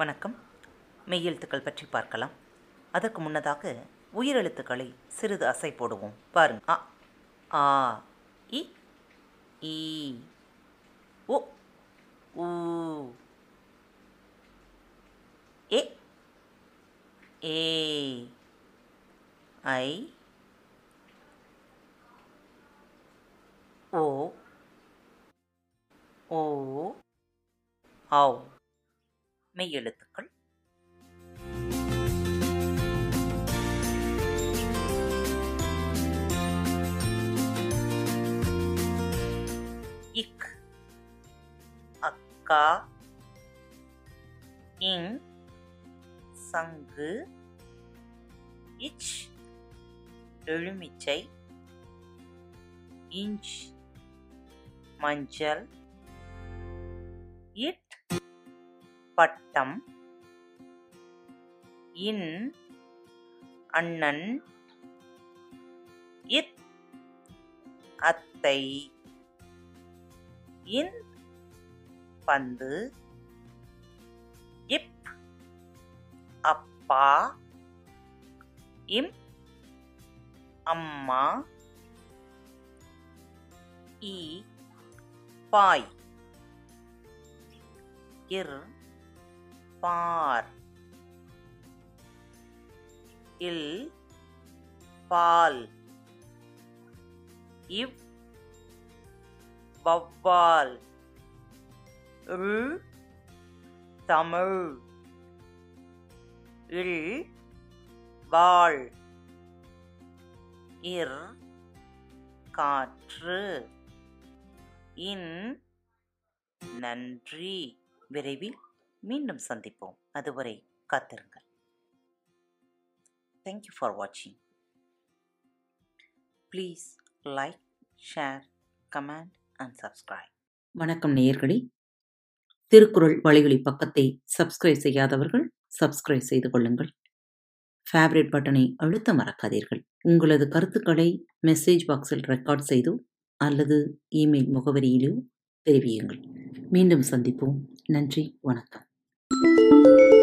வணக்கம். மெய்யெழுத்துக்கள் பற்றி பார்க்கலாம். அதற்கு முன்னதாக உயிரெழுத்துக்களை சிறிது அசை போடுவோம். பாருங்க. அ ஆ இ ஈ உ ஊ எ ஏ ஐ ஓ ஓ ஆவ். மெய்யெழுத்துக்கள். இக் அக்கா இங் சங்கு இச் எலுமிச்சை இஞ்ச் மஞ்சள் இட் பட்டம். இன் அண்ணன். இத் அத்தை. இன் பந்து. இப் அப்பா. இம் அம்மா. இ பாய். இர் பார். இல் பால். இவ் வவ்வால். ரு தமிழ். இல் வாழ் இர் காற்று. இன் நன்றி. விரைவில் மீண்டும் சந்திப்போம். அதுவரை காத்திருங்கள். தேங்க்யூ ஃபார் வாட்சிங் please like share comment and subscribe வணக்கம் நேயர்களே. திருக்குறள் வழிகளி பக்கத்தை சப்ஸ்கிரைப் செய்யாதவர்கள் சப்ஸ்கிரைப் செய்து கொள்ளுங்கள். ஃபேவரட் பட்டனை அழுத்த மறக்காதீர்கள். உங்களது கருத்துக்களை மெசேஜ் பாக்ஸில் ரெக்கார்ட் செய்தோ அல்லது இமெயில் முகவரியிலோ தெரிவியுங்கள். மீண்டும் சந்திப்போம். நன்றி வணக்கம். Música